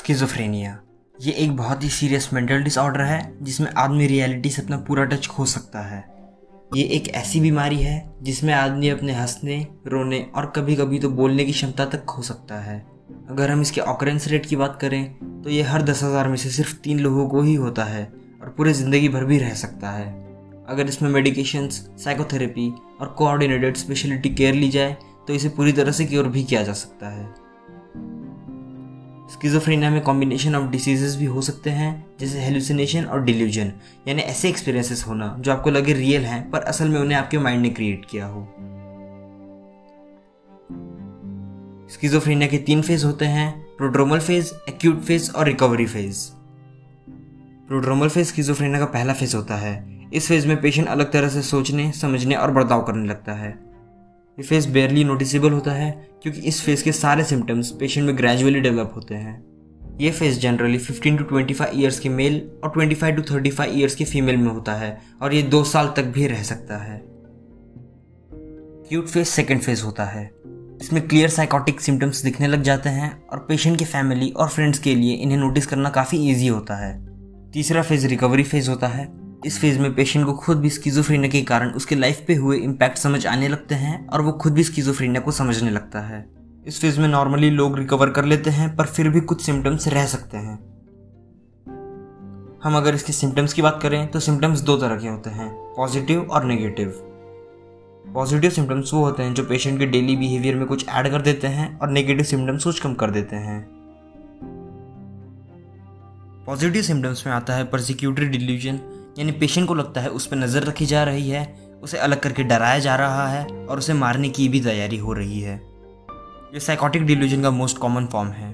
Schizophrenia ये एक बहुत ही सीरियस मेंटल डिसऑर्डर है, जिसमें आदमी रियलिटी से अपना पूरा टच खो सकता है। ये एक ऐसी बीमारी है, जिसमें आदमी अपने हंसने, रोने और कभी कभी तो बोलने की क्षमता तक खो सकता है। अगर हम इसके ऑकरेंस रेट की बात करें तो ये हर दस हज़ार में से सिर्फ़ तीन लोगों को ही होता है और पूरे ज़िंदगी भर भी रह सकता है। अगर इसमें मेडिकेशंस साइकोथेरेपी और कोऑर्डिनेटेड स्पेशलिटी केयर ली जाए तो इसे पूरी तरह से क्योर भी किया जा सकता है। स्किज़ोफ्रेनिया में कॉम्बिनेशन ऑफ़ डिसीजेस भी हो सकते हैं, जैसे हेलुसिनेशन और डिल्यूजन यानी ऐसे एक्सपीरियंसेस होना जो आपको लगे रियल हैं, पर असल में उन्हें आपके माइंड ने क्रिएट किया हो। स्किज़ोफ्रेनिया के तीन फ़ेज़ होते हैं प्रोड्रोमल फ़ेज़ एक्यूट फ़ेज़ और recovery phase prodromal phase schizophrenia का पहला फ़ेज़ होता है। इस फ़ेज़ में पेशेंट अलग तरह से सोचने, समझने और बर्ताव करने लगता है। ये फेस बेयरली नोटिसेबल होता है, क्योंकि इस फेस के सारे सिम्टम्स पेशेंट में ग्रेजुअली डेवलप होते हैं। ये फेस जनरली 15 टू 25 ईयर्स के मेल और 25 टू 35 ईयर्स के फीमेल में होता है, और ये दो साल तक भी रह सकता है। क्यूट फेस सेकेंड फ़ेज़ होता है। इसमें क्लियर साइकोटिक सिम्टम्स दिखने लग जाते हैं, और पेशेंट के फैमिली और फ्रेंड्स के लिए इन्हें नोटिस करना काफ़ी ईजी होता है। तीसरा फ़ेज़ रिकवरी फ़ेज़ होता है। इस फ़ेज़ में पेशेंट को खुद भी स्किजोफ्रेनिया के कारण उसके लाइफ पे हुए इम्पैक्ट समझ आने लगते हैं और वो खुद भी स्किजोफ्रेनिया को समझने लगता है। इस फ़ेज़ में नॉर्मली लोग रिकवर कर लेते हैं, पर फिर भी कुछ सिम्टम्स रह सकते हैं। हम अगर इसके सिम्टम्स की बात करें तो सिम्टम्स दो तरह के होते हैं पॉजिटिव और नेगेटिव पॉजिटिव सिम्टम्स वो होते हैं जो पेशेंट के डेली बिहेवियर में कुछ ऐड कर देते हैं और नेगेटिव सिम्टम्स कुछ कम कर देते हैं। पॉजिटिव सिम्टम्स में आता है परसिक्यूटरी डिल्यूजन यानी पेशेंट को लगता है उस पर नज़र रखी जा रही है, उसे अलग करके डराया जा रहा है और उसे मारने की भी तैयारी हो रही है। ये साइकोटिक डिल्यूजन का मोस्ट कॉमन फॉर्म है।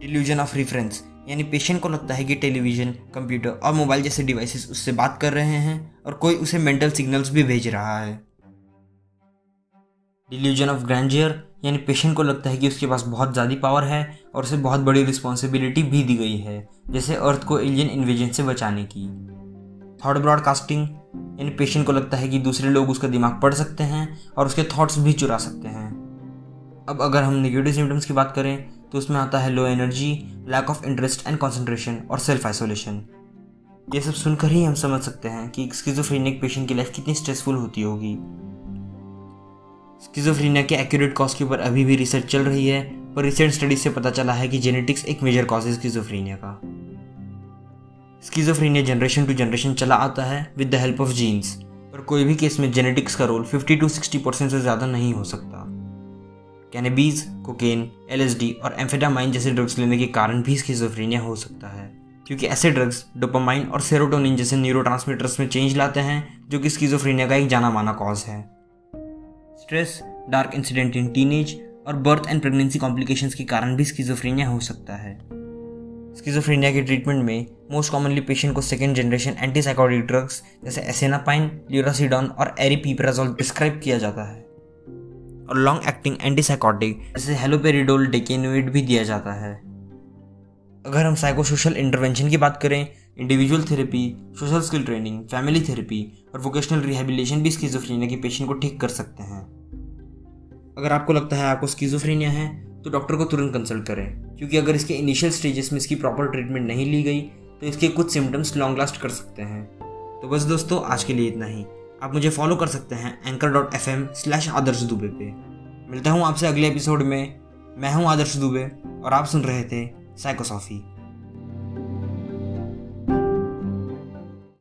डिल्यूजन ऑफ़ रेफरेंस यानी पेशेंट को लगता है कि टेलीविज़न कंप्यूटर और मोबाइल जैसे डिवाइसेस उससे बात कर रहे हैं और कोई उसे मेंटल सिग्नल्स भी भेज रहा है। डिल्यूजन ऑफ़ ग्रैंडियर यानी पेशेंट को लगता है कि उसके पास बहुत ज़्यादा पावर है और उसे बहुत बड़ी रिस्पॉन्सिबिलिटी भी दी गई है, जैसे अर्थ को एलियन इन्वेजन से बचाने की। थॉट ब्रॉडकास्टिंग यानी पेशेंट को लगता है कि दूसरे लोग उसका दिमाग पढ़ सकते हैं और उसके थॉट्स भी चुरा सकते हैं। अब अगर हम निगेटिव सिम्टम्स की बात करें तो उसमें आता है low energy lack of interest and concentration और सेल्फ आइसोलेशन ये सब सुनकर ही हम समझ सकते हैं कि स्किजोफ्रेनिक पेशेंट की लाइफ कितनी स्ट्रेसफुल होती होगी। स्किजोफ्रेनिया के एक्यूरेट कॉज के ऊपर अभी भी रिसर्च चल रही है, पर रिसेंट स्टडीज़ से पता चला है कि जेनेटिक्स एक मेजर कॉज है स्किजोफ्रेनिया का। स्कीजोफ्रेनिया जनरेशन टू जनरेशन चला आता है with the help of genes पर कोई भी केस में जेनेटिक्स का रोल 50 टू 60 परसेंट से ज़्यादा नहीं हो सकता। कैनेबीज कोकेन एलएसडी और एम्फेटामाइन जैसे ड्रग्स लेने के कारण भी स्कीजोफ्रेनिया हो सकता है। क्योंकि ऐसे ड्रग्स डोपामाइन और सेरोटोनिन जैसे न्यूरो में चेंज लाते हैं, जो कि स्कीजोफ्रेनिया का एक जाना माना कॉज है। Stress dark incident in teenage और बर्थ एंड प्रेगनेंसी कॉम्प्लिकेशंस के कारण भी स्कीजोफ्रेनिया हो सकता है। स्किजोफ्रेनिया के ट्रीटमेंट में मोस्ट कॉमनली पेशेंट को सेकेंड जनरेशन एंटीसाइकोटिक ड्रग्स जैसे एसेनापाइन ल्यूरासिडॉन और एरीपीप्राजोल प्रिस्क्राइब किया जाता है। और लॉन्ग एक्टिंग एंटीसाइकोटिक जैसे हेलोपेरिडोल डेकेनोइड भी दिया जाता है। अगर हम साइको सोशल इंटरवेंशन की बात करें individual therapy social skill training family therapy और वोकेशनल रिहेबिलेशन भी स्किजोफ्रेनिया के पेशेंट को ठीक कर सकते हैं। अगर आपको लगता है आपको स्किजोफ्रेनिया है तो डॉक्टर को तुरंत कंसल्ट करें। क्योंकि अगर इसके इनिशियल स्टेजेस में इसकी प्रॉपर ट्रीटमेंट नहीं ली गई तो इसके कुछ सिम्टम्स लॉन्ग लास्ट कर सकते हैं। तो बस दोस्तों, आज के लिए इतना ही। आप मुझे फॉलो कर सकते हैं anchor dot F M slash Adarsh Dubey पे। मिलता हूँ आपसे अगले एपिसोड में। मैं हूँ आदर्श दुबे और आप सुन रहे थे साइकोसॉफी।